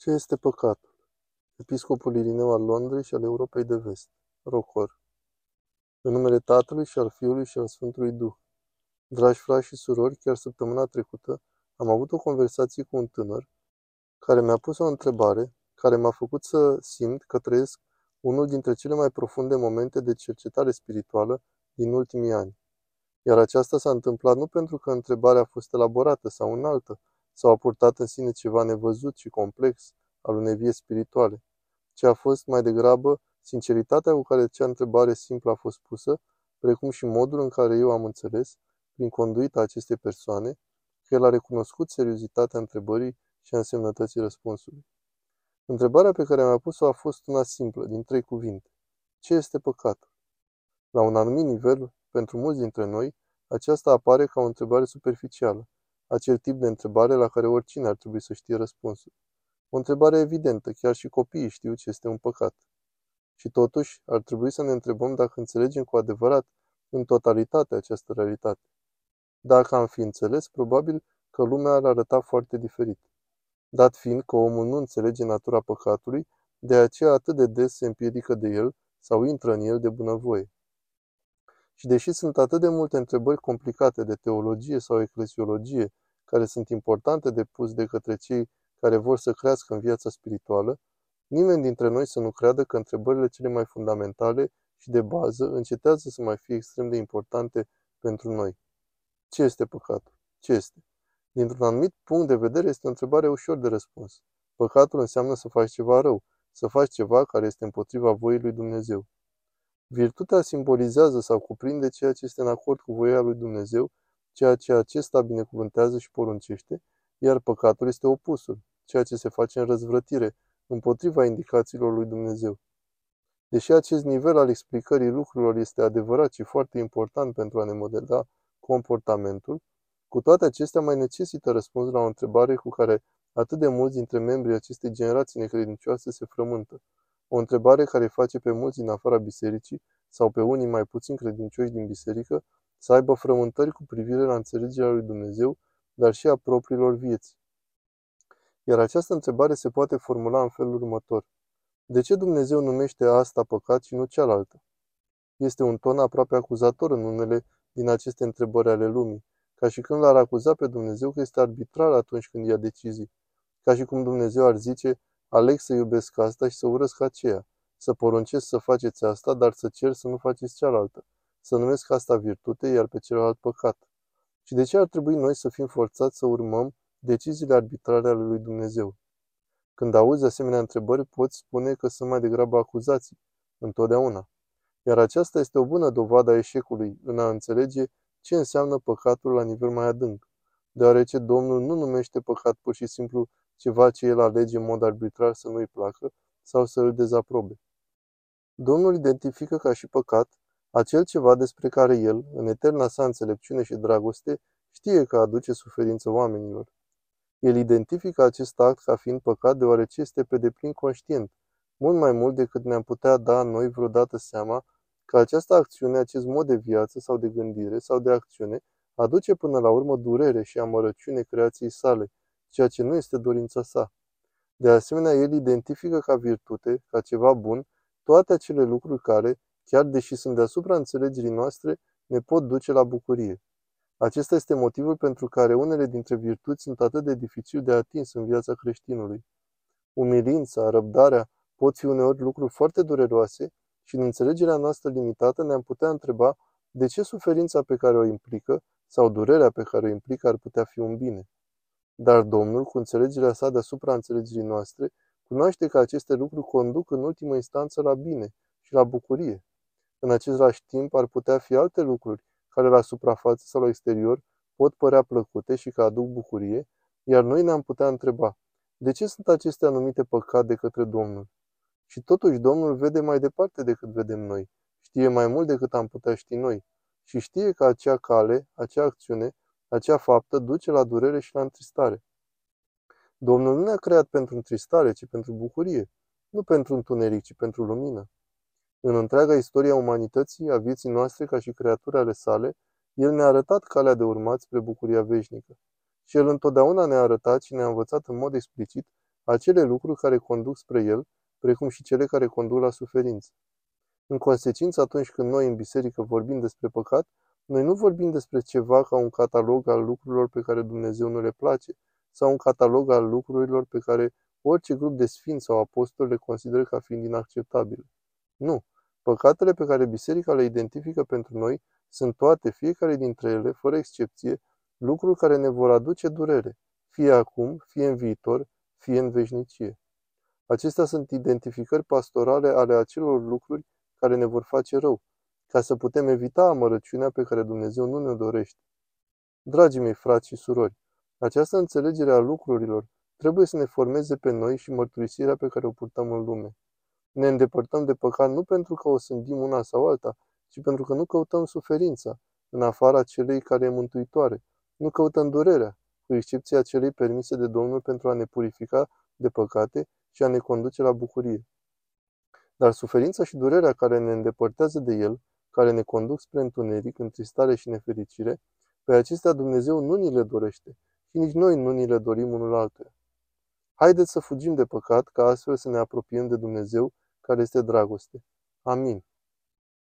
Ce este păcatul? Episcopul Irineu al Londrei și al Europei de Vest. Rocor. În numele Tatălui și al Fiului și al Sfântului Duh. Dragi frați și surori, chiar săptămâna trecută am avut o conversație cu un tânăr care mi-a pus o întrebare care m-a făcut să simt că trăiesc unul dintre cele mai profunde momente de cercetare spirituală din ultimii ani. Iar aceasta s-a întâmplat nu pentru că întrebarea a fost elaborată sau înaltă, sau a purtat în sine ceva nevăzut și complex al unei vieți spirituale, ci a fost mai degrabă sinceritatea cu care cea întrebare simplă a fost pusă, precum și modul în care eu am înțeles, prin conduita acestei persoane, că el a recunoscut seriozitatea întrebării și a însemnătății răspunsului. Întrebarea pe care mi-a pus-o a fost una simplă, din trei cuvinte. Ce este păcatul? La un anumit nivel, pentru mulți dintre noi, aceasta apare ca o întrebare superficială, acel tip de întrebare la care oricine ar trebui să știe răspunsul. O întrebare evidentă, chiar și copiii știu ce este un păcat. Și totuși, ar trebui să ne întrebăm dacă înțelegem cu adevărat, în totalitate, această realitate. Dacă am fi înțeles, probabil că lumea ar arăta foarte diferit. Dat fiind că omul nu înțelege natura păcatului, de aceea atât de des se împiedică de el sau intră în el de bunăvoie. Și deși sunt atât de multe întrebări complicate de teologie sau eclesiologie, care sunt importante de pus de către cei care vor să crească în viața spirituală, nimeni dintre noi să nu creadă că întrebările cele mai fundamentale și de bază încetează să mai fie extrem de importante pentru noi. Ce este păcatul? Ce este? Dintr-un anumit punct de vedere este o întrebare ușor de răspuns. Păcatul înseamnă să faci ceva rău, să faci ceva care este împotriva voii lui Dumnezeu. Virtutea simbolizează sau cuprinde ceea ce este în acord cu voia lui Dumnezeu, ceea ce acesta binecuvântează și poruncește, iar păcatul este opusul, ceea ce se face în răzvrătire, împotriva indicațiilor lui Dumnezeu. Deși acest nivel al explicării lucrurilor este adevărat și foarte important pentru a ne modela comportamentul, cu toate acestea mai necesită răspuns la o întrebare cu care atât de mulți dintre membrii acestei generații necredincioase se frământă. O întrebare care face pe mulți din afara bisericii sau pe unii mai puțin credincioși din biserică să aibă frământări cu privire la înțelegerea lui Dumnezeu, dar și a propriilor vieți. Iar această întrebare se poate formula în felul următor. De ce Dumnezeu numește asta păcat și nu cealaltă? Este un ton aproape acuzator în unele din aceste întrebări ale lumii, ca și când l-ar acuza pe Dumnezeu că este arbitrar atunci când ia decizii, ca și cum Dumnezeu ar zice, aleg să iubesc asta și să urăsc aceea, să poruncesc să faceți asta, dar să cer să nu faceți cealaltă, să numesc asta virtute, iar pe celălalt păcat. Și de ce ar trebui noi să fim forțați să urmăm deciziile arbitrare ale lui Dumnezeu? Când auzi asemenea întrebări, poți spune că sunt mai degrabă acuzații, întotdeauna. Iar aceasta este o bună dovadă a eșecului în a înțelege ce înseamnă păcatul la nivel mai adânc, deoarece Domnul nu numește păcat pur și simplu ceva ce el alege în mod arbitrar să nu-i placă sau să îl dezaprobe. Domnul identifică ca și păcat acel ceva despre care el, în eterna sa înțelepciune și dragoste, știe că aduce suferință oamenilor. El identifică acest act ca fiind păcat deoarece este pe deplin conștient, mult mai mult decât ne-am putea da noi vreodată seama că această acțiune, acest mod de viață sau de gândire sau de acțiune aduce până la urmă durere și amărăciune creației sale, ceea ce nu este dorința sa. De asemenea, el identifică ca virtute, ca ceva bun, toate acele lucruri care, chiar deși sunt deasupra înțelegerii noastre, ne pot duce la bucurie. Acesta este motivul pentru care unele dintre virtuți sunt atât de dificil de atins în viața creștinului. Umilința, răbdarea pot fi uneori lucruri foarte dureroase și în înțelegerea noastră limitată ne-am putea întreba de ce suferința pe care o implică sau durerea pe care o implică ar putea fi un bine. Dar Domnul, cu înțelegerea sa deasupra înțelegerii noastre, cunoaște că aceste lucruri conduc în ultimă instanță la bine și la bucurie. În același timp, ar putea fi alte lucruri care la suprafață sau la exterior pot părea plăcute și că aduc bucurie, iar noi ne-am putea întreba, de ce sunt aceste anumite păcat de către Domnul? Și totuși Domnul vede mai departe decât vedem noi, știe mai mult decât am putea ști noi și știe că acea cale, acea acțiune, acea faptă duce la durere și la întristare. Domnul nu ne-a creat pentru întristare, ci pentru bucurie, nu pentru întuneric, ci pentru lumină. În întreaga istoria umanității, a vieții noastre ca și creature ale sale, El ne-a arătat calea de urmat spre bucuria veșnică. Și El întotdeauna ne-a arătat și ne-a învățat în mod explicit acele lucruri care conduc spre El, precum și cele care conduc la suferință. În consecință, atunci când noi în biserică vorbim despre păcat, noi nu vorbim despre ceva ca un catalog al lucrurilor pe care Dumnezeu nu le place, sau un catalog al lucrurilor pe care orice grup de sfinți sau apostoli le consideră ca fiind inacceptabile. Nu. Păcatele pe care biserica le identifică pentru noi sunt toate, fiecare dintre ele, fără excepție, lucruri care ne vor aduce durere, fie acum, fie în viitor, fie în veșnicie. Acestea sunt identificări pastorale ale acelor lucruri care ne vor face rău, ca să putem evita amărăciunea pe care Dumnezeu nu ne dorește. Dragii mei frați și surori, această înțelegere a lucrurilor trebuie să ne formeze pe noi și mărturisirea pe care o purtăm în lume. Ne îndepărtăm de păcat nu pentru că o sândim una sau alta, ci pentru că nu căutăm suferința, în afara celei care e mântuitoare. Nu căutăm durerea, cu excepția celei permise de Domnul pentru a ne purifica de păcate și a ne conduce la bucurie. Dar suferința și durerea care ne îndepărtează de El, care ne conduc spre întuneric, întristare și nefericire, pe acestea Dumnezeu nu ni le dorește și nici noi nu ni le dorim unul altuia. Haideți să fugim de păcat ca astfel să ne apropiem de Dumnezeu care este dragoste. Amin.